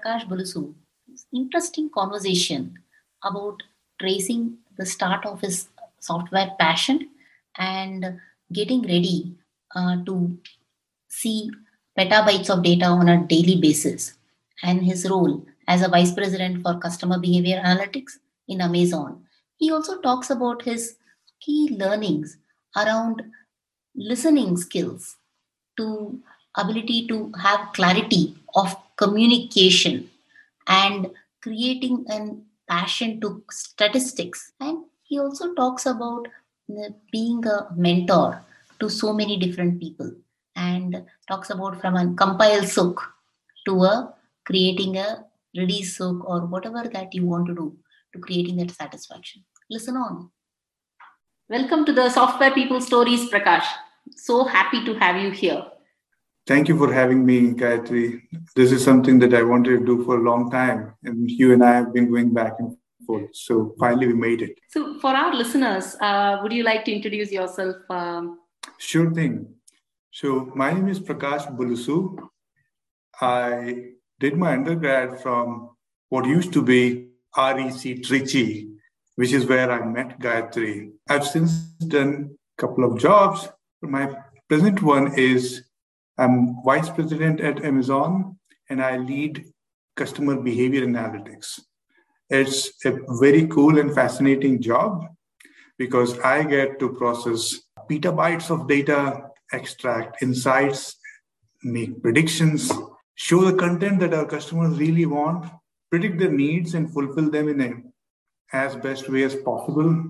Prakash Bulusu. Interesting conversation about tracing the start of his software passion and getting ready uh, to see petabytes of data on a daily basis and his role as a vice president for customer behavior analytics in Amazon. He also talks about his key learnings around listening skills to ability to have clarity of communication and creating a passion to statistics. And he also talks about being a mentor to so many different people and talks about from a compile sukh to a creating a release sukh or whatever that you want to do to creating that satisfaction. Listen on. Welcome to the Software People Stories, Prakash. So happy to have you here. Thank you for having me, Gayatri. This is something that I wanted to do for a long time, and you and I have been going back and forth. So finally, we made it. So, for our listeners, uh, would you like to introduce yourself? Um... Sure thing. So, my name is Prakash Bulusu. I did my undergrad from what used to be REC Trichy, which is where I met Gayatri. I've since done a couple of jobs. My present one is I'm vice president at Amazon and I lead customer behavior analytics. It's a very cool and fascinating job because I get to process petabytes of data, extract insights, make predictions, show the content that our customers really want, predict their needs and fulfill them in a as best way as possible,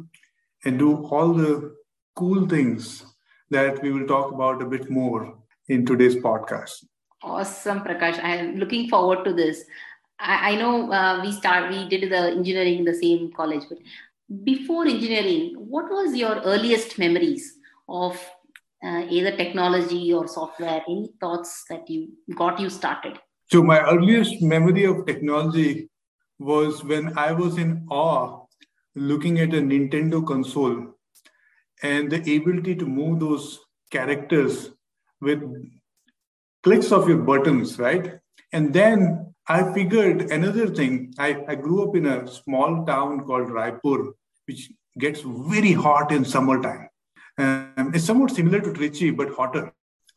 and do all the cool things that we will talk about a bit more in today's podcast. Awesome, Prakash. I am looking forward to this. I, I know uh, we start we did the engineering in the same college, but before engineering, what was your earliest memories of uh, either technology or software? Any thoughts that you got you started? So my earliest memory of technology was when I was in awe looking at a Nintendo console and the ability to move those characters with clicks of your buttons, right? And then I figured another thing. I, I grew up in a small town called Raipur, which gets very hot in summertime. Um, it's somewhat similar to Trichy, but hotter.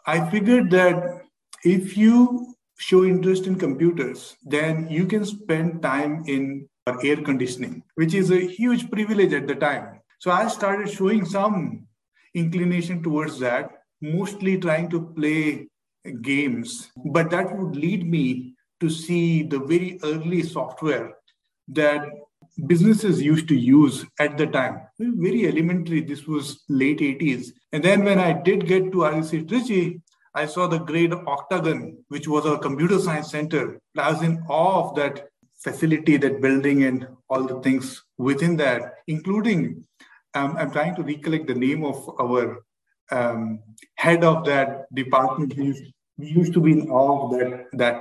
I figured that if you show interest in computers, then you can spend time in air conditioning, which is a huge privilege at the time. So I started showing some inclination towards that mostly trying to play games. But that would lead me to see the very early software that businesses used to use at the time. Very elementary. This was late 80s. And then when I did get to REC Trichy, I saw the great Octagon, which was a computer science center. I was in awe of that facility, that building, and all the things within that, including um, I'm trying to recollect the name of our um, head of that department. We used, to be in awe of that that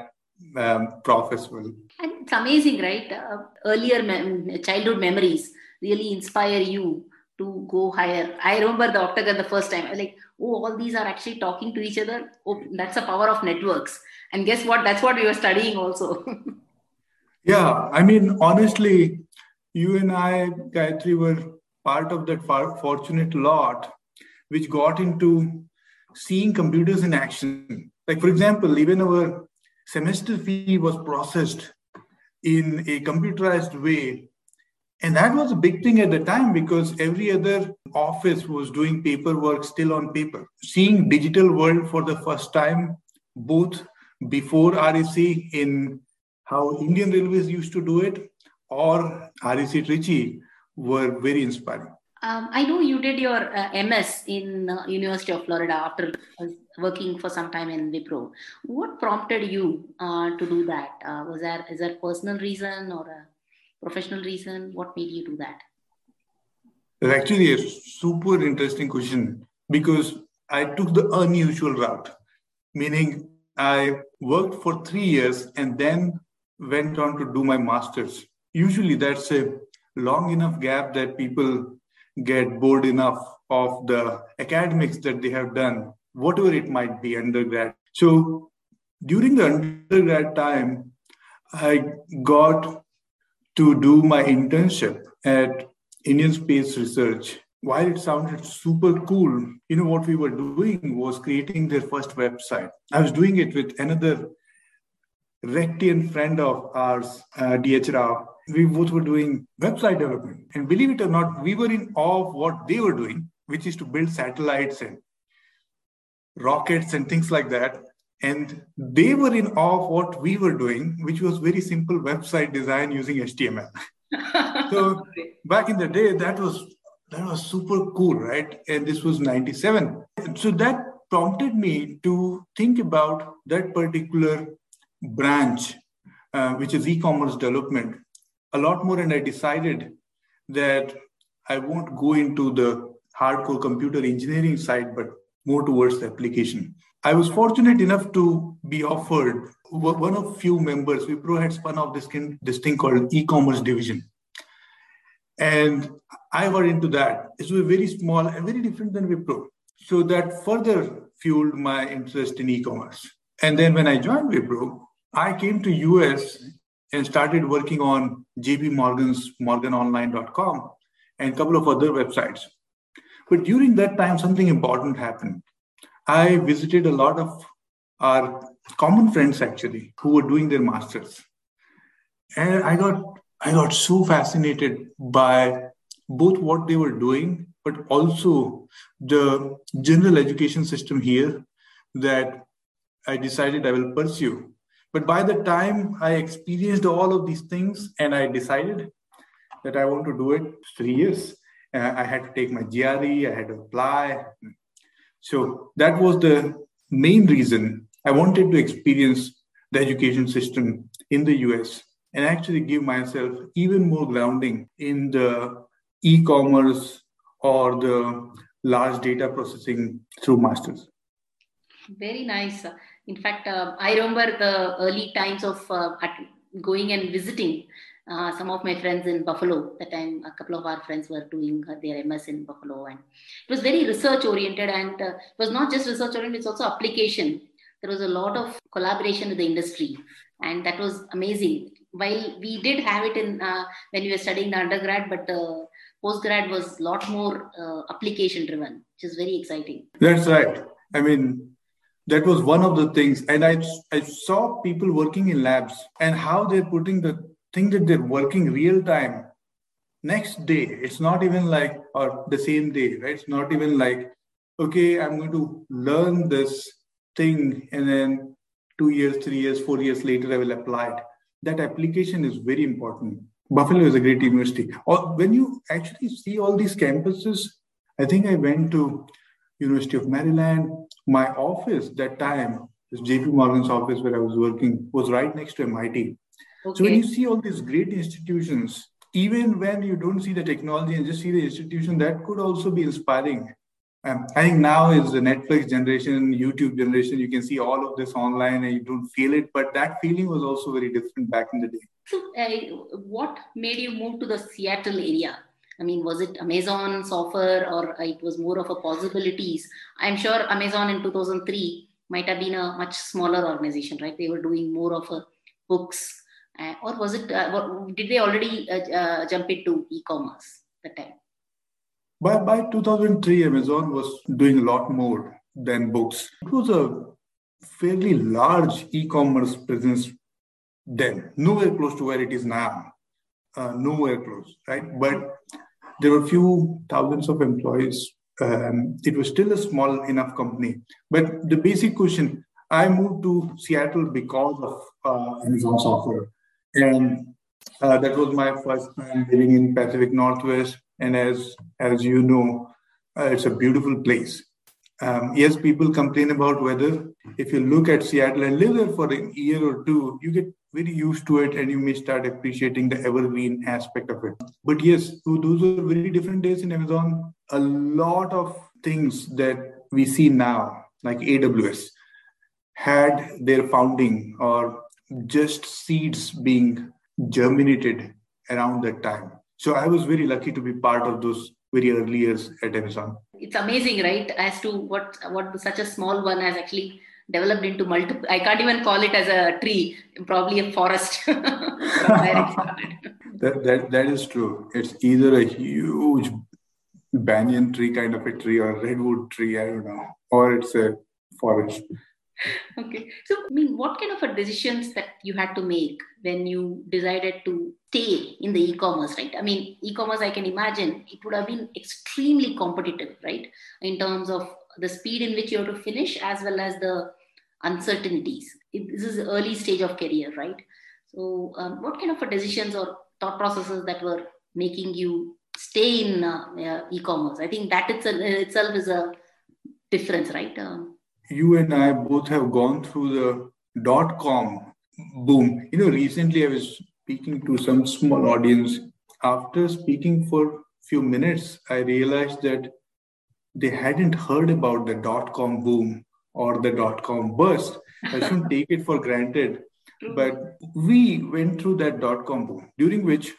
um, prof well. And it's amazing, right? Uh, earlier mem- childhood memories really inspire you to go higher. I remember the octagon the first time. I like, oh, all these are actually talking to each other. Oh, that's the power of networks. And guess what? That's what we were studying also. yeah, I mean, honestly, you and I, Gayatri, were part of that fortunate lot which got into seeing computers in action. Like, for example, even our semester fee was processed in a computerized way. And that was a big thing at the time because every other office was doing paperwork still on paper. Seeing digital world for the first time, both before REC in how Indian Railways used to do it or REC Trichy were very inspiring. Um, I know you did your uh, MS in uh, University of Florida after working for some time in Wipro. What prompted you uh, to do that? Uh, was there is there personal reason or a professional reason? What made you do that? It's actually a super interesting question because I took the unusual route, meaning I worked for three years and then went on to do my master's. Usually, that's a long enough gap that people get bored enough of the academics that they have done, whatever it might be, undergrad. So during the undergrad time, I got to do my internship at Indian Space Research. While it sounded super cool, you know, what we were doing was creating their first website. I was doing it with another Rectian friend of ours, uh, DH Rao, we both were doing website development. And believe it or not, we were in awe of what they were doing, which is to build satellites and rockets and things like that. And they were in awe of what we were doing, which was very simple website design using HTML. so back in the day, that was that was super cool, right? And this was 97. So that prompted me to think about that particular branch, uh, which is e-commerce development, a lot more and I decided that I won't go into the hardcore computer engineering side, but more towards the application. I was fortunate enough to be offered one of few members. Wipro had spun off this, this thing called e-commerce division. And I got into that. It was very small and very different than Wipro. So that further fueled my interest in e-commerce. And then when I joined Wipro, I came to US and started working on JP Morgan's morganonline.com and a couple of other websites. But during that time, something important happened. I visited a lot of our common friends actually who were doing their masters. And I got I got so fascinated by both what they were doing, but also the general education system here that I decided I will pursue. But by the time I experienced all of these things and I decided that I want to do it, three years, uh, I had to take my GRE, I had to apply. So that was the main reason I wanted to experience the education system in the US and actually give myself even more grounding in the e commerce or the large data processing through masters. Very nice. In fact, uh, I remember the early times of uh, going and visiting uh, some of my friends in Buffalo. That time, a couple of our friends were doing their MS in Buffalo, and it was very research oriented. And uh, it was not just research oriented; it's also application. There was a lot of collaboration with the industry, and that was amazing. While we did have it in uh, when we were studying the undergrad, but the postgrad was a lot more uh, application driven, which is very exciting. That's right. I mean, that was one of the things. And I, I saw people working in labs and how they're putting the thing that they're working real time next day. It's not even like or the same day right? It's not even like okay i'm going to learn this thing and then two years three years four years later i will apply it. That application is very important. Buffalo is a great university. Or when you actually see all these campuses i think i went to university of maryland my office that time, this JP Morgan's office where I was working, was right next to MIT. Okay. So when you see all these great institutions, even when you don't see the technology and just see the institution, that could also be inspiring. Um, I think now is the Netflix generation, YouTube generation. You can see all of this online and you don't feel it, but that feeling was also very different back in the day. So, uh, what made you move to the Seattle area? I mean, was it Amazon's offer or it was more of a possibilities? I'm sure Amazon in 2003 might have been a much smaller organization, right? They were doing more of a books, uh, or was it? Uh, did they already uh, uh, jump into e-commerce at the time? By by 2003, Amazon was doing a lot more than books. It was a fairly large e-commerce presence then, nowhere close to where it is now. Uh, nowhere close, right? But there were a few thousands of employees. Um, it was still a small enough company. But the basic question I moved to Seattle because of uh, Amazon's offer. And uh, that was my first time living in Pacific Northwest. And as as you know, uh, it's a beautiful place. Um, yes, people complain about weather. If you look at Seattle and live there for a year or two, you get very used to it and you may start appreciating the evergreen aspect of it. But yes, those are very different days in Amazon. A lot of things that we see now, like AWS, had their founding or just seeds being germinated around that time. So I was very lucky to be part of those very early years at Amazon. It's amazing, right? As to what what such a small one has actually developed into multiple. I can't even call it as a tree, probably a forest. that, that that is true. It's either a huge banyan tree kind of a tree or a redwood tree. I don't know, or it's a forest okay so i mean what kind of a decisions that you had to make when you decided to stay in the e-commerce right i mean e-commerce i can imagine it would have been extremely competitive right in terms of the speed in which you have to finish as well as the uncertainties. It, this is early stage of career right? So um, what kind of a decisions or thought processes that were making you stay in uh, uh, e-commerce? I think that itself, itself is a difference right? Um, you and I both have gone through the dot com boom. You know, recently I was speaking to some small audience. After speaking for a few minutes, I realized that they hadn't heard about the dot com boom or the dot com burst. I shouldn't take it for granted. But we went through that dot com boom, during which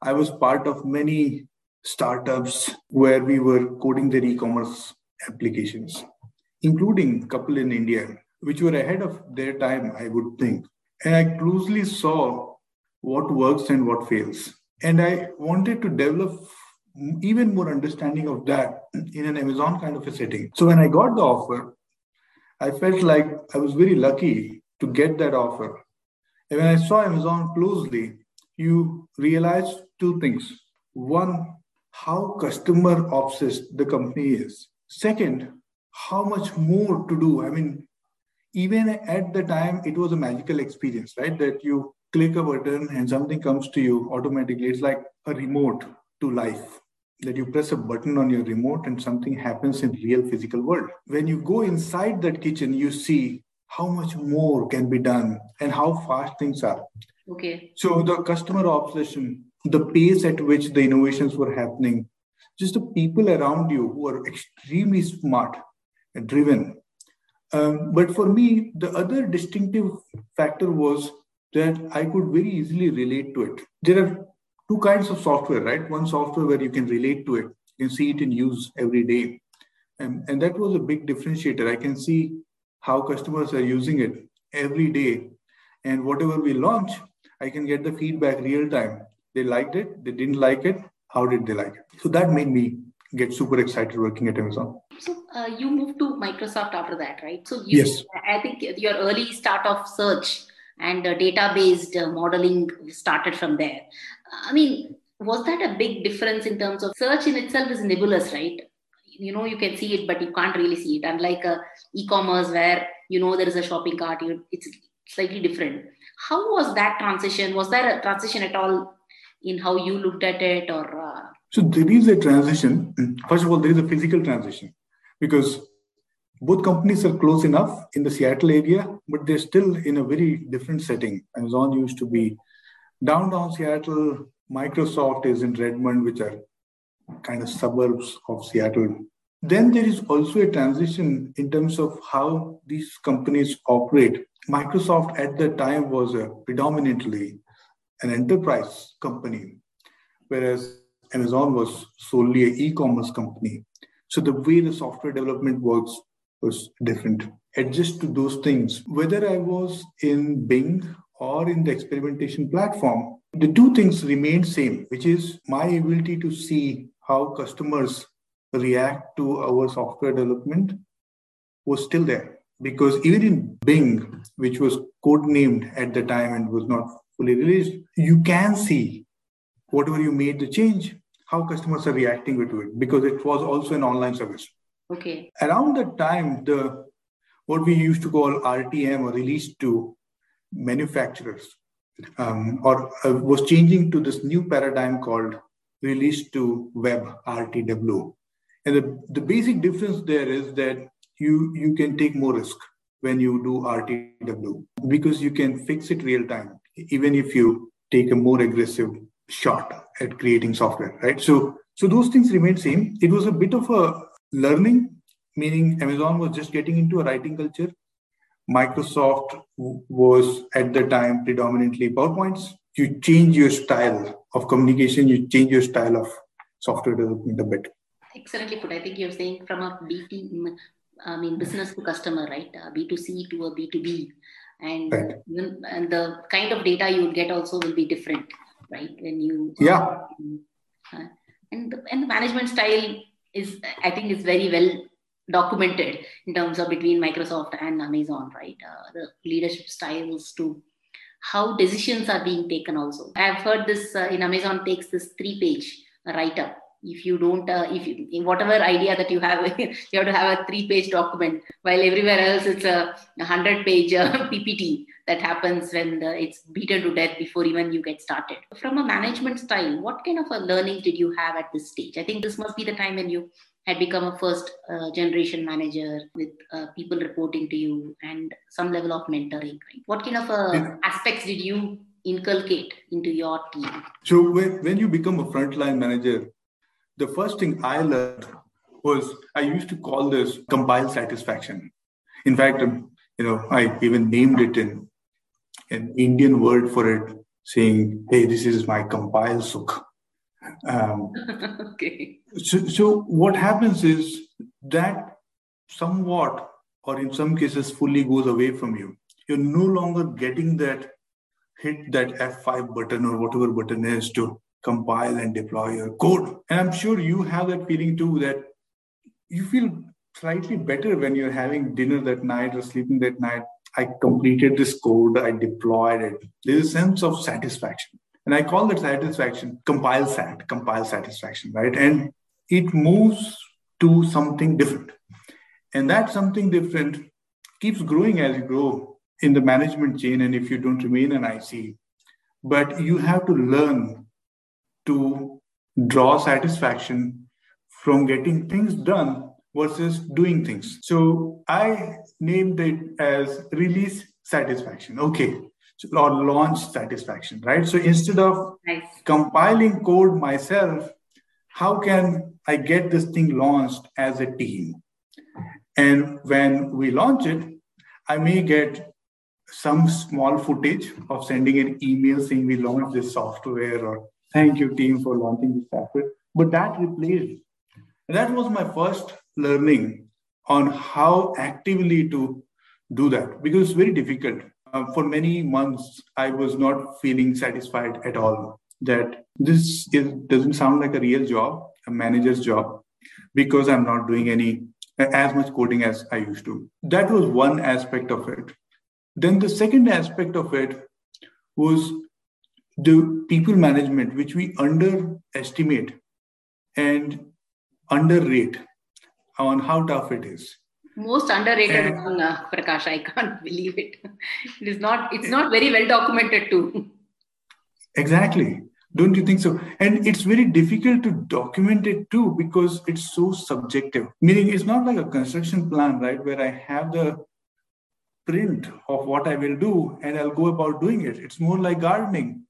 I was part of many startups where we were coding their e commerce applications including couple in India, which were ahead of their time, I would think. And I closely saw what works and what fails. And I wanted to develop even more understanding of that in an Amazon kind of a setting. So when I got the offer, I felt like I was very lucky to get that offer. And when I saw Amazon closely, you realize two things. One, how customer obsessed the company is. Second, how much more to do. I mean, even at the time, it was a magical experience, right? That you click a button and something comes to you automatically. It's like a remote to life that you press a button on your remote and something happens in real physical world. When you go inside that kitchen, you see how much more can be done and how fast things are. Okay. So the customer obsession, the pace at which the innovations were happening, just the people around you who are extremely smart and driven. Um, but for me, the other distinctive factor was that I could very easily relate to it. There are two kinds of software, right? One software where you can relate to it, you can see it in use every day. And, and that was a big differentiator. I can see how customers are using it every day. And whatever we launch, I can get the feedback real time. They liked it, they didn't like it, how did they like it? So that made me get super excited working at Amazon. So uh, you moved to Microsoft after that, right? So you, yes, I think your early start of search and uh, data-based uh, modeling started from there. I mean, was that a big difference in terms of search in itself is nebulous, right? You know, you can see it, but you can't really see it. Unlike uh, e-commerce, where you know there is a shopping cart, you, it's slightly different. How was that transition? Was there a transition at all in how you looked at it, or uh, so there is a transition. First of all, there is a physical transition because both companies are close enough in the Seattle area, but they're still in a very different setting. Amazon used to be downtown Seattle. Microsoft is in Redmond, which are kind of suburbs of Seattle. Then there is also a transition in terms of how these companies operate. Microsoft at the time was predominantly an enterprise company, whereas Amazon was solely an e-commerce company. So the way the software development works was different. Adjust to those things. Whether I was in Bing or in the experimentation platform, the two things remained same, which is my ability to see how customers react to our software development was still there. Because even in Bing, which was codenamed at the time and was not fully released, you can see whatever you made the change, how customers are reacting to it because it was also an online service. Okay. Around that time, the what we used to call RTM or release to manufacturers um, or uh, was changing to this new paradigm called release to web RTW. And the, the basic difference there is that you, you can take more risk when you do RTW because you can fix it real time, even if you take a more aggressive shot at creating software, right? So, so those things remain same. It was a bit of a learning, meaning Amazon was just getting into a writing culture. Microsoft was at the time predominantly PowerPoints. You change your style of communication, you change your style of software development a bit. Excellently put. I think you're saying from a BT, I mean, business to customer, right? Uh, B2C to a B2B. And, right. and the kind of data you get also will be different, right? When you. Yeah. Uh, and, the, and the management style is, I think, is very well documented in terms of between Microsoft and Amazon, right? Uh, the leadership styles to how decisions are being taken also. I've heard this uh, in Amazon takes this three page write up if you don't uh, if you, whatever idea that you have you have to have a three page document while everywhere else it's a 100 page uh, ppt that happens when the, it's beaten to death before even you get started. From a management style what kind of a learning did you have at this stage? I think this must be the time when you had become a first uh, generation manager with uh, people reporting to you and some level of mentoring right? what kind of uh, aspects did you inculcate into your team? So when, when you become a frontline manager the first thing I learned was I used to call this compile satisfaction. In fact, um, you know, I even named it in an Indian word for it, saying, "Hey, this is my compile sukh." Um, okay. So, so what happens is that somewhat, or in some cases, fully goes away from you. You're no longer getting that hit that F5 button or whatever button is to compile and deploy your code. And I'm sure you have that feeling too that you feel slightly better when you're having dinner that night or sleeping that night. I completed this code, I deployed it. There's a sense of satisfaction. And I call that satisfaction compile sat, compile satisfaction, right? And it moves to something different. And that something different keeps growing as you grow in the management chain and if you don't remain an IC. But you have to learn to draw satisfaction from getting things done versus doing things. So I named it as release satisfaction. Okay. Or launch satisfaction, right? So instead of nice. compiling code myself, how can I get this thing launched as a team? And when we launch it, I may get some small footage of sending an email saying we launched this software or Thank you, team, for launching this software. But that replaced. That was my first learning on how actively to do that because it's very difficult. Uh, for many months, I was not feeling satisfied at all that this is, doesn't sound like a real job, a manager's job, because I'm not doing any as much coding as I used to. That was one aspect of it. Then the second aspect of it was the people management, which we underestimate and underrate on how tough it is. Most underrated and, one, uh, Prakash. I can't believe it. It is not. It's not very well documented too. Exactly. Don't you think so? And it's very difficult to document it too because it's so subjective. Meaning, it's not like a construction plan, right? Where I have the print of what I will do and I'll go about doing it. It's more like gardening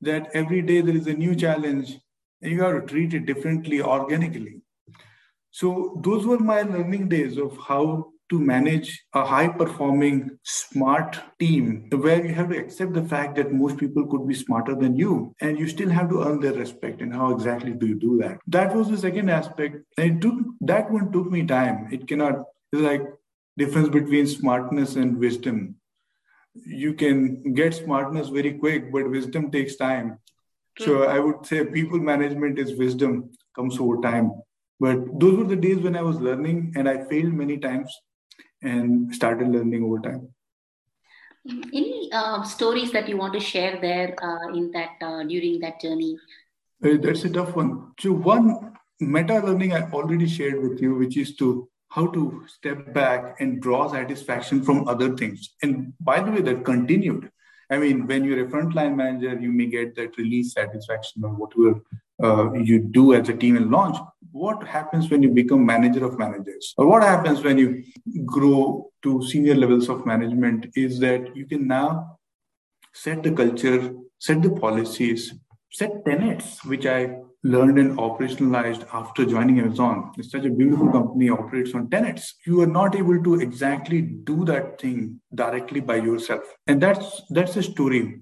that every day there is a new challenge and you have to treat it differently organically. So those were my learning days of how to manage a high performing smart team where you have to accept the fact that most people could be smarter than you and you still have to earn their respect and how exactly do you do that. That was the second aspect. And it took that one took me time. It cannot it's like difference between smartness and wisdom you can get smartness very quick, but wisdom takes time. So I would say people management is wisdom comes over time. But those were the days when I was learning and I failed many times and started learning over time. Any uh, stories that you want to share there uh, in that uh, during that journey? Uh, that's a tough one. So one meta learning I already shared with you, which is to how to step back and draw satisfaction from other things. And by the way, that continued. I mean, when you're a frontline manager, you may get that release satisfaction or whatever uh, you do as a team and launch. What happens when you become manager of managers, or what happens when you grow to senior levels of management? Is that you can now set the culture, set the policies, set tenets, which I learned and operationalized after joining Amazon. It's such a beautiful company, operates on tenets. You are not able to exactly do that thing directly by yourself. And that's that's a story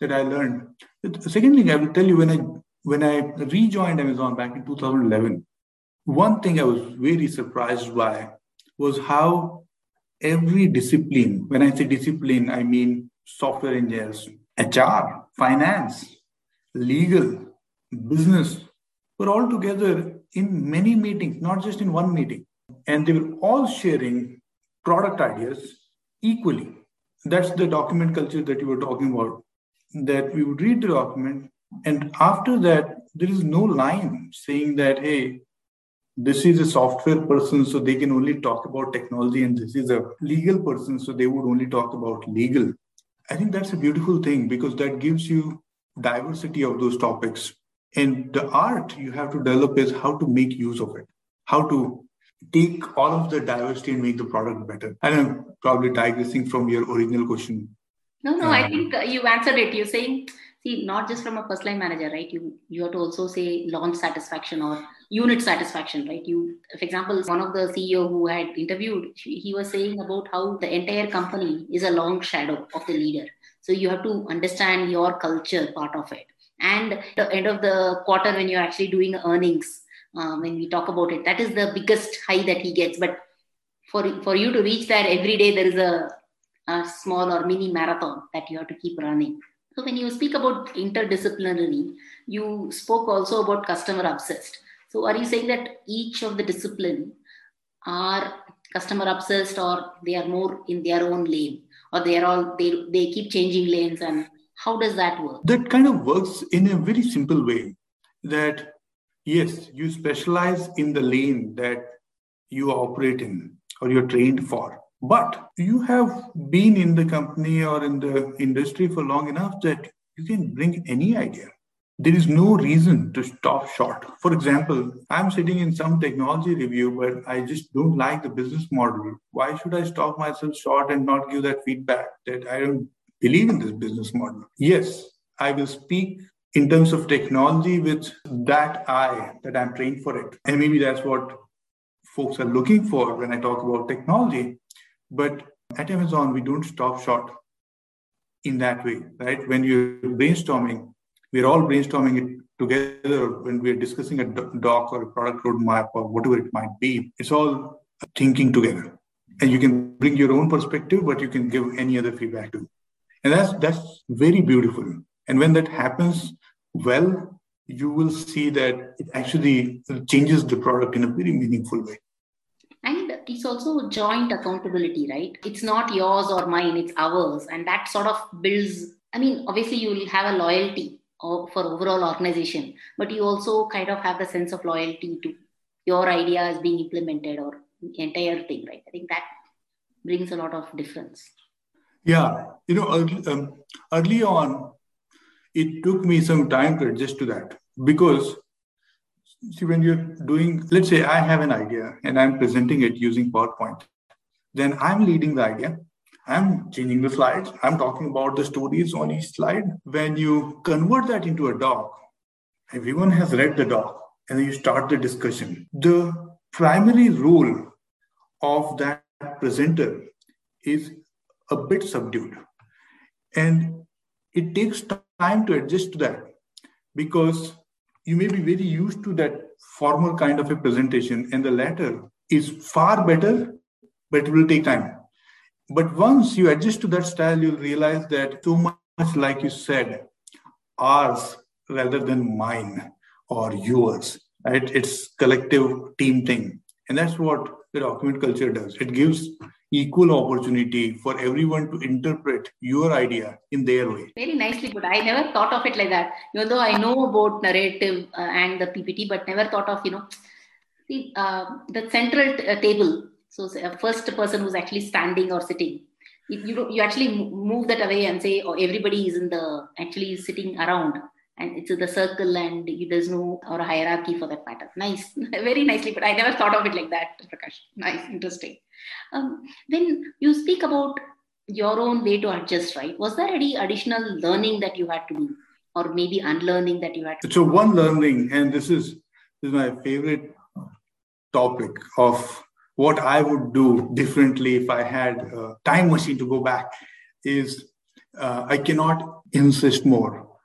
that I learned. The second thing I will tell you when I when I rejoined Amazon back in 2011, one thing I was very surprised by was how every discipline, when I say discipline, I mean software engineers, HR, finance, legal, business, were all together in many meetings, not just in one meeting. And they were all sharing product ideas equally. That's the document culture that you were talking about. That we would read the document, and after that, there is no line saying that, hey, this is a software person, so they can only talk about technology, and this is a legal person, so they would only talk about legal. I think that's a beautiful thing because that gives you diversity of those topics and the art you have to develop is how to make use of it, how to take all of the diversity and make the product better. And I'm probably digressing from your original question. No, no, um, I think uh, you answered it. You're saying, see, not just from a first line manager, right? You you have to also say launch satisfaction or unit satisfaction, right? You, for example, one of the CEO who had interviewed, he was saying about how the entire company is a long shadow of the leader. So you have to understand your culture part of it and the end of the quarter when you're actually doing earnings um, when we talk about it. That is the biggest high that he gets. But for for you to reach that every day there is a, a small or mini marathon that you have to keep running. So when you speak about interdisciplinary you spoke also about customer obsessed. So are you saying that each of the discipline are customer obsessed or they are more in their own lane or they are all they, they keep changing lanes and how does that work? That kind of works in a very simple way that, yes, you specialize in the lane that you operate in or you're trained for. But you have been in the company or in the industry for long enough that you can bring any idea. There is no reason to stop short. For example, I'm sitting in some technology review, but I just don't like the business model. Why should I stop myself short and not give that feedback that I don't believe in this business model. Yes, I will speak in terms of technology with that eye that I'm trained for it. And maybe that's what folks are looking for when I talk about technology. But at Amazon, we don't stop short in that way, right? When you're brainstorming, we're all brainstorming it together when we're discussing a doc or a product roadmap or whatever it might be. It's all thinking together. And you can bring your own perspective, but you can give any other feedback too. And that's that's very beautiful. And when that happens well, you will see that it actually changes the product in a very meaningful way. And it's also joint accountability, right? It's not yours or mine, it's ours. And that sort of builds, I mean, obviously you will have a loyalty uh, for overall organization, but you also kind of have the sense of loyalty to your ideas being implemented or entire thing, right? I think that brings a lot of difference. Yeah, you know, early, um, early on, it took me some time to adjust to that because see, when you're doing, let's say I have an idea and I'm presenting it using PowerPoint, then I'm leading the idea. I'm changing the slides. I'm talking about the stories on each slide. When you convert that into a doc, everyone has read the doc and then you start the discussion. The primary role of that presenter is a bit subdued. And it takes time to adjust to that because you may be very used to that formal kind of a presentation, and the latter is far better, but it will take time. But once you adjust to that style, you'll realize that so much, like you said, ours rather than mine or yours, right? It's collective team thing. And that's what the document culture does. It gives equal opportunity for everyone to interpret your idea in their way. Very nicely put. I never thought of it like that. Even though I know about narrative uh, and the PPT, but never thought of, you know, the, uh, the central t- uh, table. So a first person who's actually standing or sitting. You, you, you actually move that away and say, oh, everybody is in the, actually sitting around and it's the circle and there's no or a hierarchy for that matter. Nice. Very nicely but i never thought of it like that prakash. Nice. Interesting. Um, when you speak about your own way to adjust right? Was there any additional learning that you had to do? Or maybe unlearning that you had to do? so one learning and this is this is my favorite topic of what i would do differently if i had a time machine to go back is uh, i cannot insist more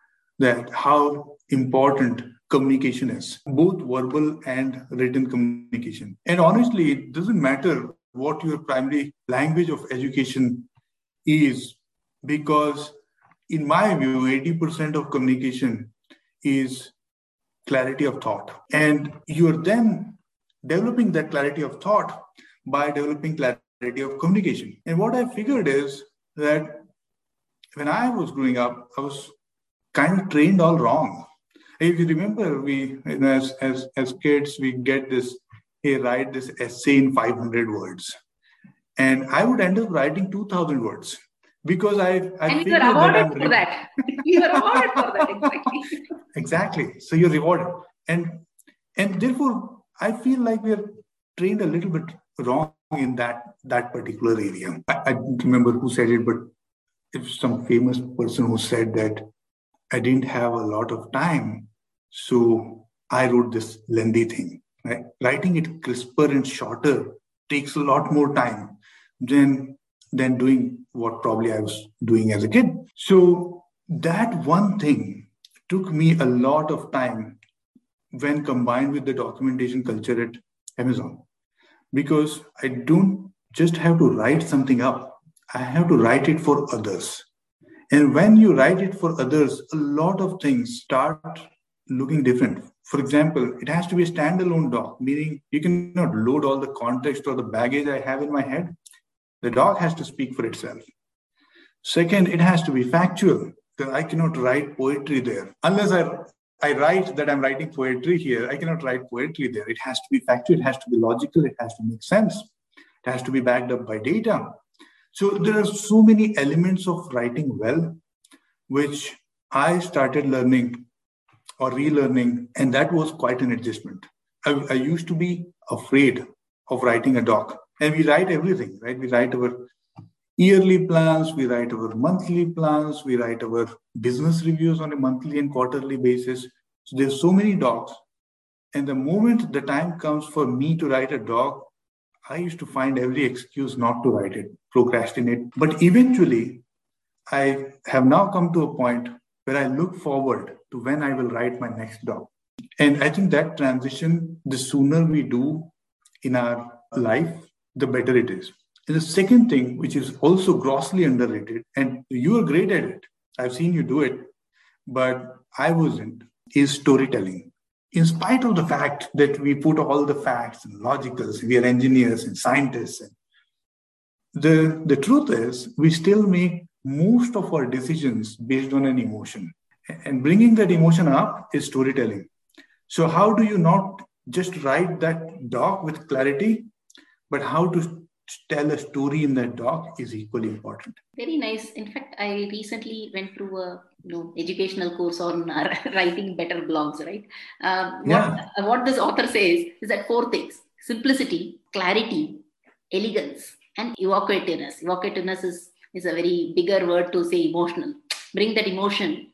that how important communication is, both verbal and written communication. And honestly, it doesn't matter what your primary language of education is, because in my view, 80% of communication is clarity of thought. And you're then developing that clarity of thought by developing clarity of communication. And what I figured is that when I was growing up, I was kind of trained all wrong. If you remember, we you know, as as as kids we get this hey write this essay in 500 words, and I would end up writing 2,000 words because I I and you were awarded for that. you were awarded for that exactly. exactly. So you're rewarded, and and therefore I feel like we're trained a little bit wrong in that that particular area. I, I don't remember who said it, but if some famous person who said that I didn't have a lot of time. So I wrote this lengthy thing. Right? Writing it crisper and shorter takes a lot more time than than doing what probably I was doing as a kid. So that one thing took me a lot of time when combined with the documentation culture at Amazon. Because I don't just have to write something up, I have to write it for others. And when you write it for others, a lot of things start looking different. For example, it has to be a standalone doc, meaning you cannot load all the context or the baggage I have in my head. The doc has to speak for itself. Second, it has to be factual. I cannot write poetry there. Unless I, I write that I'm writing poetry here, I cannot write poetry there. It has to be factual, it has to be logical, it has to make sense. It has to be backed up by data. So there are so many elements of writing well, which I started learning or relearning, and that was quite an adjustment. I, I used to be afraid of writing a doc, and we write everything, right? We write our yearly plans, we write our monthly plans, we write our business reviews on a monthly and quarterly basis. So there's so many docs. And the moment the time comes for me to write a doc, I used to find every excuse not to write it, procrastinate. But eventually, I have now come to a point where I look forward to when I will write my next doc. And I think that transition, the sooner we do in our life, the better it is. And the second thing, which is also grossly underrated, and you are great at it, I've seen you do it, but I wasn't, is storytelling in spite of the fact that we put all the facts and logicals, we are engineers and scientists. And the, the truth is, we still make most of our decisions based on an emotion. And bringing that emotion up is storytelling. So, how do you not just write that doc with clarity, but how to tell a story in that talk is equally important. Very nice. In fact, I recently went through a you know educational course on writing better blogs. Right. Um, yeah. what, what this author says is that four things: simplicity, clarity, elegance, and evocativeness. Evocativeness is is a very bigger word to say emotional. Bring that emotion.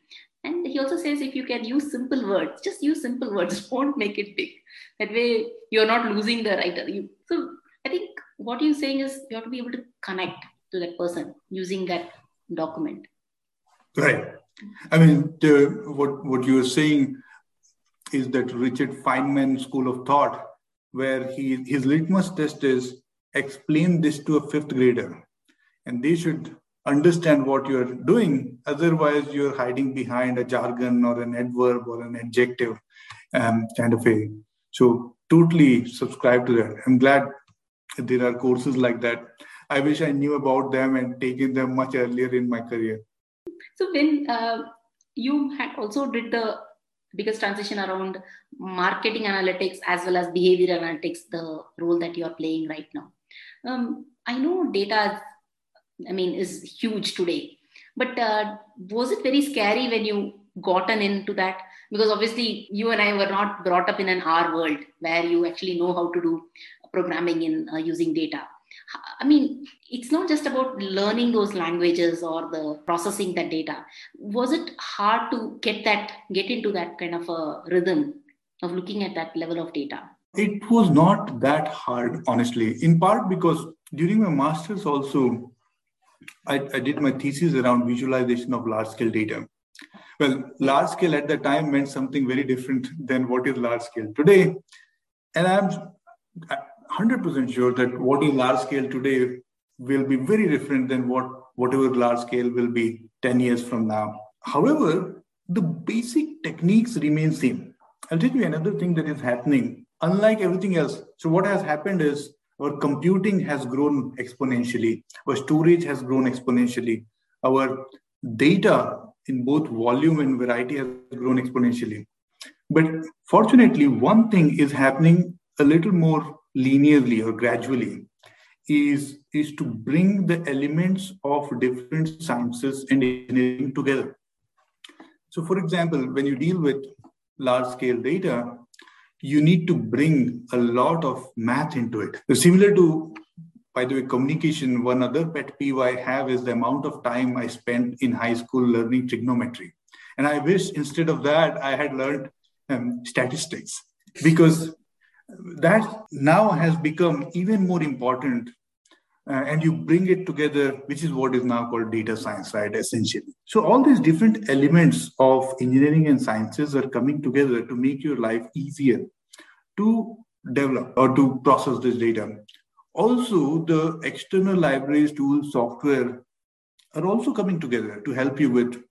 And he also says if you can use simple words, just use simple words. Don't make it big. That way you're not losing the writer. You, so I think what you're saying is you have to be able to connect to that person using that document. Right. I mean, the, what what you are saying is that Richard Feynman school of thought, where he his litmus test is explain this to a fifth grader, and they should understand what you're doing. Otherwise, you're hiding behind a jargon or an adverb or an adjective, um, kind of a. So totally subscribe to that. I'm glad there are courses like that. I wish I knew about them and taken them much earlier in my career. So when uh, you had also did the biggest transition around marketing analytics as well as behavior analytics, the role that you are playing right now. Um, I know data, I mean, is huge today. But uh, was it very scary when you gotten into that because obviously you and i were not brought up in an r world where you actually know how to do programming in uh, using data. I mean it's not just about learning those languages or the processing that data. Was it hard to get that get into that kind of a rhythm of looking at that level of data? It was not that hard honestly in part because during my masters also I, I did my thesis around visualization of large scale data. Well, large scale at the time meant something very different than what is large scale today. And I'm 100% sure that what is large scale today will be very different than what whatever large scale will be 10 years from now. However, the basic techniques remain same. I'll tell you another thing that is happening. Unlike everything else, so what has happened is our computing has grown exponentially, our storage has grown exponentially, our data in both volume and variety has grown exponentially. But fortunately, one thing is happening a little more linearly or gradually is, is to bring the elements of different sciences and engineering together. So, for example, when you deal with large scale data, you need to bring a lot of math into it. So similar to by the way, communication, one other pet peeve I have is the amount of time I spent in high school learning trigonometry. And I wish instead of that, I had learned um, statistics because that now has become even more important. Uh, and you bring it together, which is what is now called data science, right? Essentially. So, all these different elements of engineering and sciences are coming together to make your life easier to develop or to process this data. Also, the external libraries, tools, software are also coming together to help you with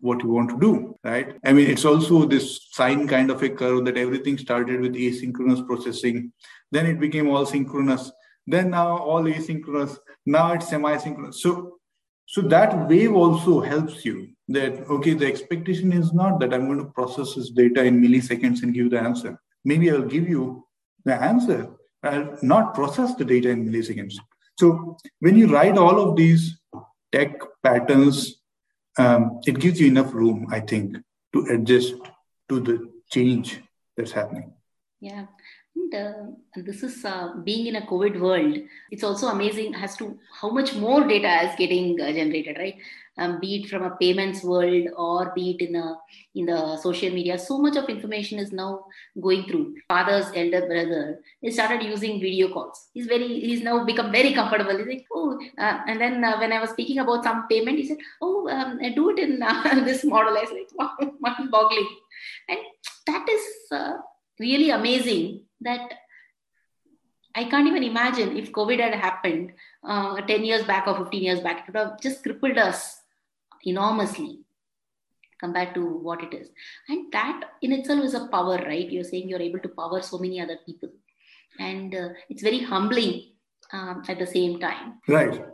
what you want to do, right? I mean, it's also this sine kind of a curve that everything started with asynchronous processing, then it became all synchronous, then now all asynchronous, now it's semi-synchronous. So, so that wave also helps you that okay, the expectation is not that I'm going to process this data in milliseconds and give the answer. Maybe I'll give you the answer I'll not process the data in milliseconds. So when you write all of these tech patterns, um, it gives you enough room, I think, to adjust to the change that's happening. Yeah. And, uh, this is uh, being in a COVID world. It's also amazing as to how much more data is getting uh, generated, right? Um, be it from a payments world or be it in a in the social media so much of information is now going through. Father's elder brother he started using video calls. He's very he's now become very comfortable. He's like oh uh, and then uh, when i was speaking about some payment he said oh um, do it in uh, this model. I was like wow mind boggling and that is uh, really amazing that I can't even imagine if COVID had happened uh, 10 years back or 15 years back, it would have just crippled us enormously compared to what it is. And that in itself is a power right? You're saying you're able to power so many other people. And uh, it's very humbling um, at the same time. Right.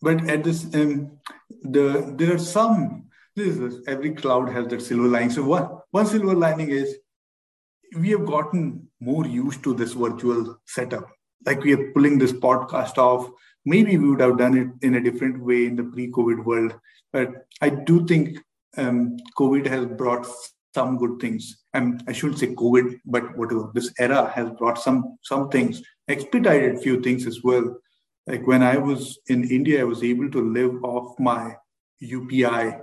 But at this um, the there are some this is every cloud has that silver lining. So one one silver lining is we have gotten more used to this virtual setup. Like we are pulling this podcast off. Maybe we would have done it in a different way in the pre-covid world but I do think um, COVID has brought some good things. And I shouldn't say COVID, but whatever this era has brought some some things, expedited few things as well. Like when I was in India, I was able to live off my UPI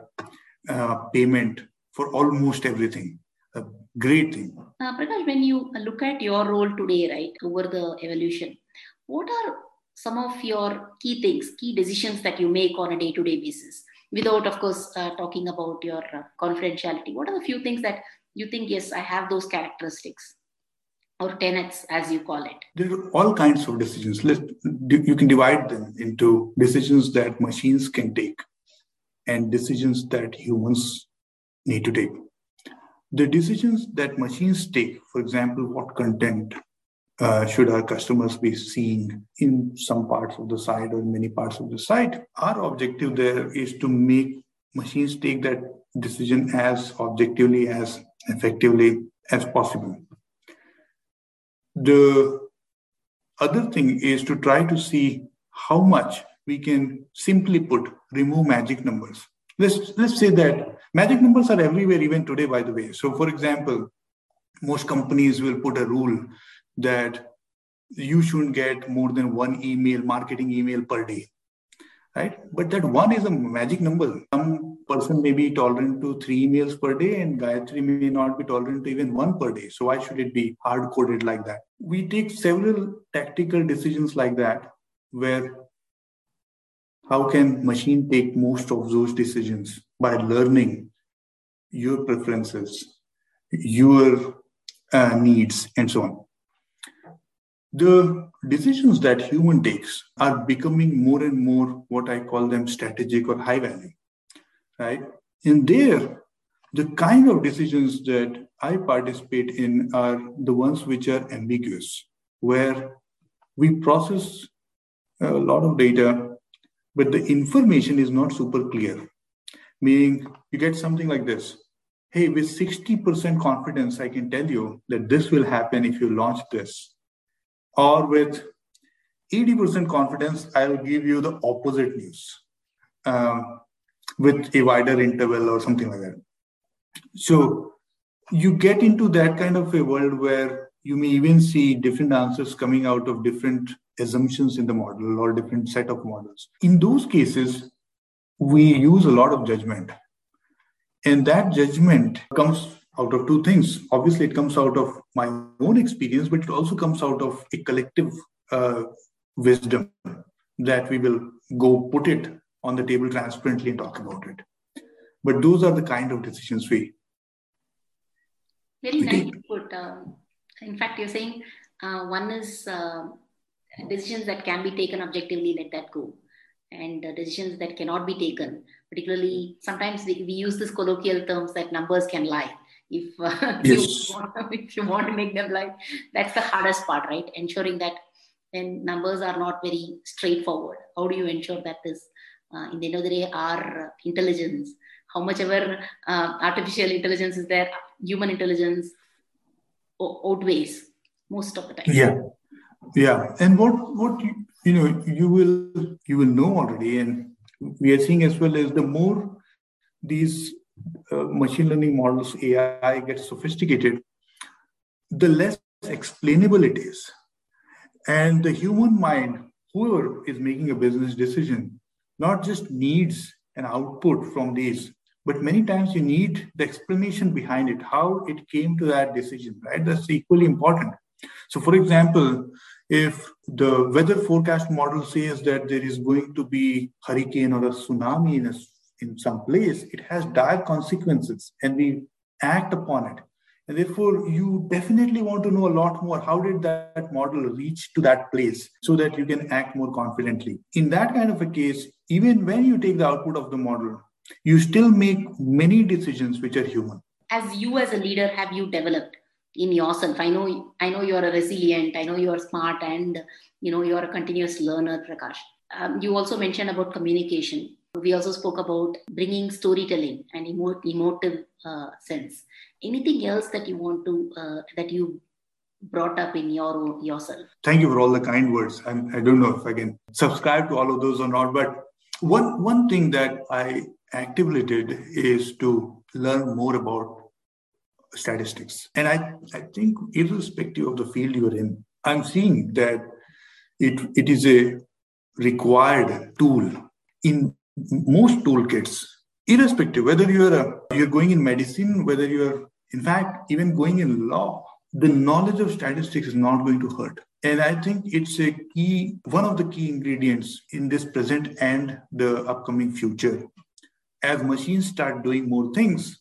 uh, payment for almost everything. A great thing. Uh, Prakash, when you look at your role today, right, over the evolution, what are some of your key things, key decisions that you make on a day-to-day basis? Without of course uh, talking about your uh, confidentiality. What are the few things that you think yes i have those characteristics? Or tenets as you call it. There are all kinds of decisions. Let, you can divide them into decisions that machines can take and decisions that humans need to take. The decisions that machines take for example what content uh, should our customers be seeing in some parts of the site or many parts of the site. Our objective there is to make machines take that decision as objectively, as effectively as possible. The other thing is to try to see how much we can simply put remove magic numbers. let's let's say that magic numbers are everywhere even today by the way so for example most companies will put a rule that you shouldn't get more than one email marketing email per day right? But that one is a magic number. Some person may be tolerant to three emails per day and gayatri may not be tolerant to even one per day. So why should it be hard coded like that? We take several tactical decisions like that where how can machine take most of those decisions? By learning your preferences your uh, needs and so on the decisions that human takes are becoming more and more what i call them strategic or high value right? In there the kind of decisions that i participate in are the ones which are ambiguous where we process a lot of data but the information is not super clear. Meaning you get something like this. Hey with 60% confidence i can tell you that this will happen if you launch this or with 80% confidence, I'll give you the opposite news um, with a wider interval or something like that. So you get into that kind of a world where you may even see different answers coming out of different assumptions in the model or different set of models. In those cases, we use a lot of judgment. And that judgment comes out of two things. Obviously, it comes out of my own experience, but it also comes out of a collective uh, wisdom that we will go put it on the table transparently and talk about it. But those are the kind of decisions we. Very nice put. Um, in fact, you're saying uh, one is uh, decisions that can be taken objectively, let that go. And uh, decisions that cannot be taken, particularly sometimes we, we use this colloquial terms that numbers can lie if, uh, yes. you want, if you want to make them like that's the hardest part right? Ensuring that when numbers are not very straightforward how do you ensure that this uh, in the end of the day our intelligence how much ever uh, artificial intelligence is there human intelligence outweighs most of the time. Yeah. Yeah. And what what you, you know you will you will know already and we are seeing as well as the more these uh, machine learning models, AI gets sophisticated, the less explainable it is. And the human mind, whoever is making a business decision, not just needs an output from these, but many times you need the explanation behind it, how it came to that decision, right? That's equally important. So, for example, if the weather forecast model says that there is going to be hurricane or a tsunami in a in some place, it has dire consequences and we act upon it. And therefore, you definitely want to know a lot more. How did that model reach to that place so that you can act more confidently? In that kind of a case, even when you take the output of the model, you still make many decisions which are human. As you, as a leader, have you developed in yourself? I know, I know you're a resilient. I know you're smart, and you know you're a continuous learner, Prakash. Um, you also mentioned about communication we also spoke about bringing storytelling and emo- emotive uh, sense. Anything else that you want to uh, that you brought up in your yourself? Thank you for all the kind words. I'm, I don't know if I can subscribe to all of those or not, but one one thing that I actively did is to learn more about statistics. And I, I think irrespective of the field you're in, I'm seeing that it, it is a required tool in most toolkits, irrespective whether you're you're going in medicine, whether you're in fact even going in law, the knowledge of statistics is not going to hurt. And I think it's a key, one of the key ingredients in this present and the upcoming future. As machines start doing more things,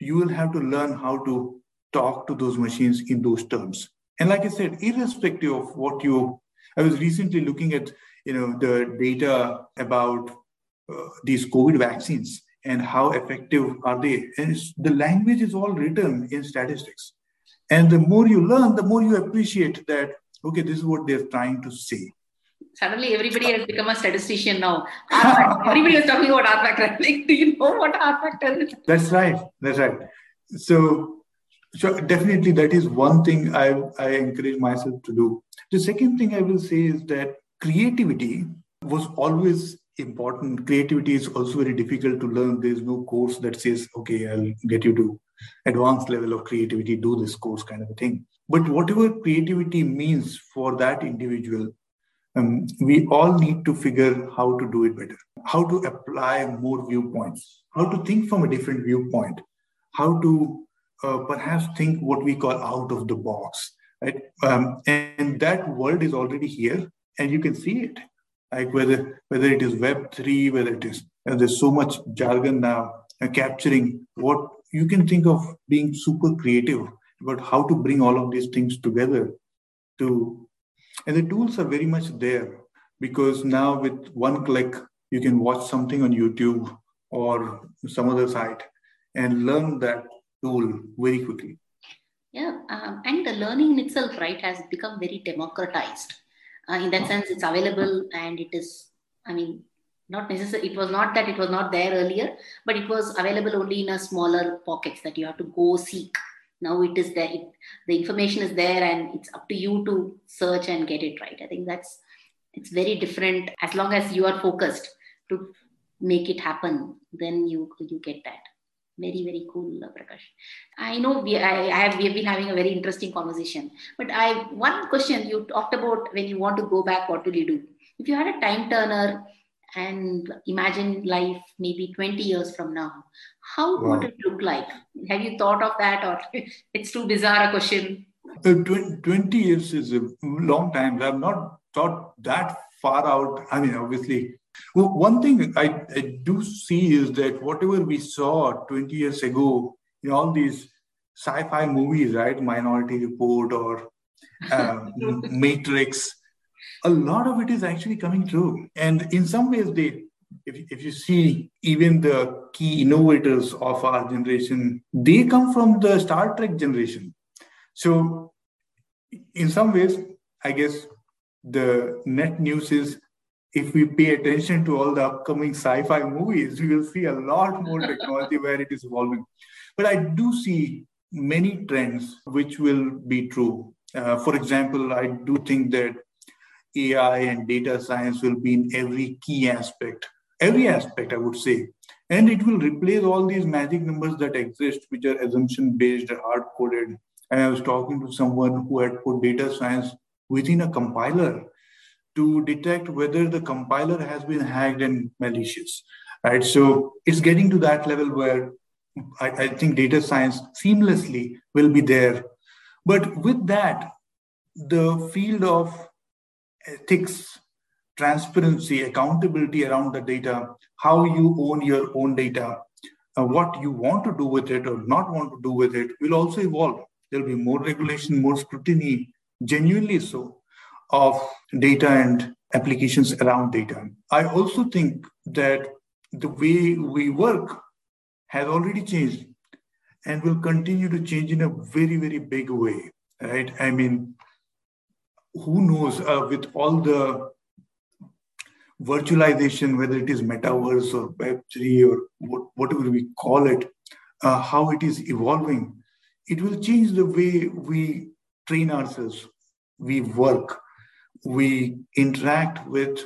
you will have to learn how to talk to those machines in those terms. And like I said, irrespective of what you, I was recently looking at, you know, the data about these COVID vaccines and how effective are they. And the language is all written in statistics. And the more you learn, the more you appreciate that, okay, this is what they're trying to say. Suddenly, everybody has become a statistician now. everybody is talking about R factor. Like, do you know what R factor is? That's right. That's right. So, so definitely that is one thing I, I encourage myself to do. The second thing I will say is that creativity was always important. Creativity is also very difficult to learn. There's no course that says, okay, I'll get you to advanced level of creativity, do this course kind of a thing. But whatever creativity means for that individual, um, we all need to figure how to do it better, how to apply more viewpoints, how to think from a different viewpoint, how to uh, perhaps think what we call out of the box, right? Um, and that world is already here, and you can see it like whether whether it is web 3 whether it is and there's so much jargon now uh, capturing what you can think of being super creative about how to bring all of these things together to and the tools are very much there because now with one click you can watch something on youtube or some other site and learn that tool very quickly. Yeah um, and the learning in itself right has become very democratized uh, in that sense it's available and it is i mean not necessary it was not that it was not there earlier but it was available only in a smaller pockets that you have to go seek. Now it is there it, the information is there and it's up to you to search and get it right. I think that's it's very different. As long as you are focused to make it happen then you you get that very very cool uh, prakash. I know we I, I have we have been having a very interesting conversation but i one question you talked about when you want to go back what will you do? If you had a time turner and imagine life maybe 20 years from now how wow. would it look like? Have you thought of that or it's too bizarre a question? Uh, 20 years is a long time. I've not thought that far out. I mean obviously well, one thing I, I, do see is that whatever we saw 20 years ago in all these sci-fi movies, right, Minority Report or um, Matrix, a lot of it is actually coming true. And in some ways, they, if, if you see even the key innovators of our generation, they come from the Star Trek generation. So in some ways, I guess the net news is if we pay attention to all the upcoming sci-fi movies, we will see a lot more technology where it is evolving. But I do see many trends which will be true. Uh, for example, I do think that AI and data science will be in every key aspect, every aspect, I would say. And it will replace all these magic numbers that exist, which are assumption based, hard coded. And I was talking to someone who had put data science within a compiler to detect whether the compiler has been hacked and malicious right? So it's getting to that level where I, I, think data science seamlessly will be there. But with that the field of ethics transparency accountability around the data how you own your own data uh, what you want to do with it or not want to do with it will also evolve. There'll be more regulation more scrutiny genuinely so of data and applications around data. I also think that the way we work has already changed and will continue to change in a very, very big way, right? I mean, who knows uh, with all the virtualization, whether it is metaverse or Web3 or what, whatever we call it, uh, how it is evolving, it will change the way we train ourselves, we work, we interact with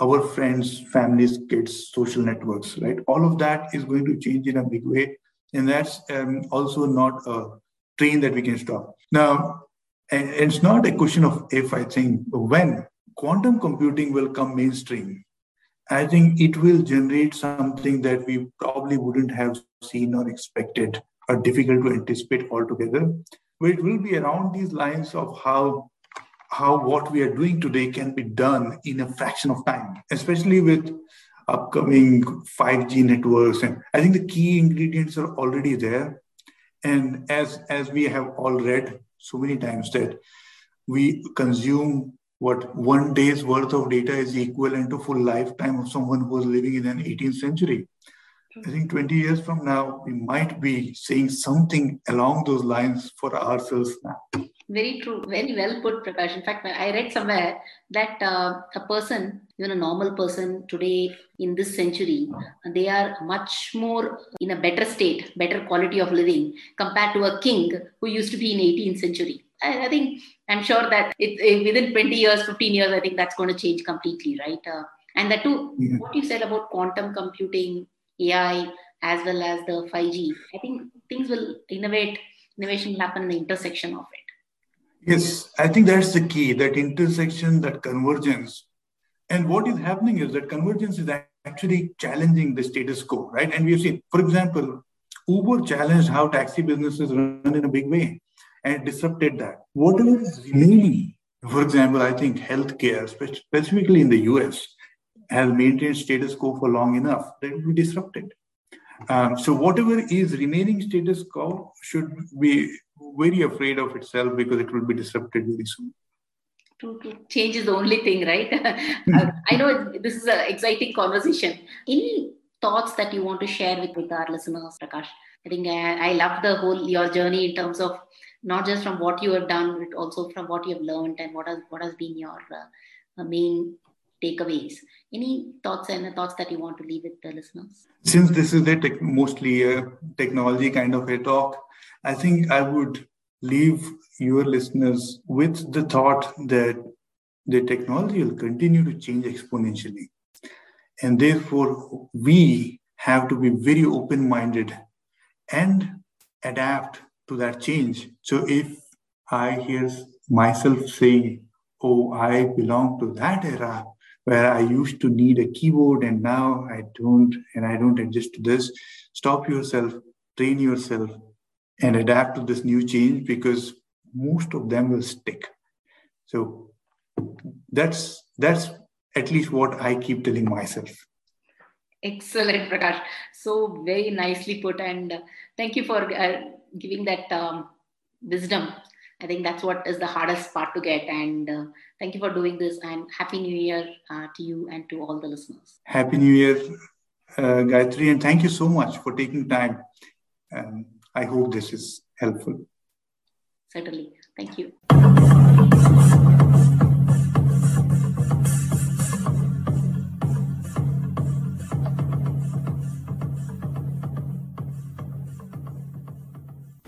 our friends, families, kids, social networks, right? All of that is going to change in a big way. And that's um, also not a train that we can stop. Now, and it's not a question of if, I think, when quantum computing will come mainstream, I think it will generate something that we probably wouldn't have seen or expected or difficult to anticipate altogether. But it will be around these lines of how how what we are doing today can be done in a fraction of time, especially with upcoming 5G networks. And I think the key ingredients are already there. And as, as we have all read so many times that we consume what one day's worth of data is equivalent to full lifetime of someone who was living in an 18th century. I think 20 years from now, we might be saying something along those lines for ourselves now. Very true. Very well put, Prakash. In fact, I read somewhere that uh, a person, even a normal person today in this century, they are much more in a better state, better quality of living compared to a king who used to be in 18th century. I, I think I'm sure that it, within 20 years, 15 years, I think that's going to change completely, right? Uh, And that too, Yeah. what you said about quantum computing, AI, as well as the 5G, I think things will innovate, innovation will happen in the intersection of it. Yes, I think that's the key that intersection, that convergence. And what is happening is that convergence is actually challenging the status quo, right? And we have seen, for example, Uber challenged how taxi businesses run in a big way and disrupted that. Whatever is remaining, for example, I think healthcare, spe- specifically in the US, has maintained status quo for long enough that it will be disrupted. Um, so whatever is remaining status quo should be very afraid of itself because it will be disrupted very soon. True, true. Change is the only thing, right? Uh, I know this is an exciting conversation. Any thoughts that you want to share with, with our listeners, Prakash? I think I, I love the whole your journey in terms of not just from what you have done, but also from what you have learned and what has what has been your uh, main takeaways. Any thoughts and thoughts that you want to leave with the listeners? Since this is a tech, mostly a technology kind of a talk, I think I would leave your listeners with the thought that the technology will continue to change exponentially. And therefore, we have to be very open minded and adapt to that change. So if I hear myself saying, Oh, I belong to that era where I used to need a keyboard and now I don't, and I don't adjust to this, stop yourself, train yourself, and adapt to this new change because most of them will stick. So that's that's at least what I keep telling myself. Excellent, Prakash. So very nicely put, and thank you for uh, giving that um, wisdom. I think that's what is the hardest part to get. And uh, thank you for doing this. And happy New Year uh, to you and to all the listeners. Happy New Year, uh, Gayatri, and thank you so much for taking time. Um, I hope this is helpful. Certainly. Thank you.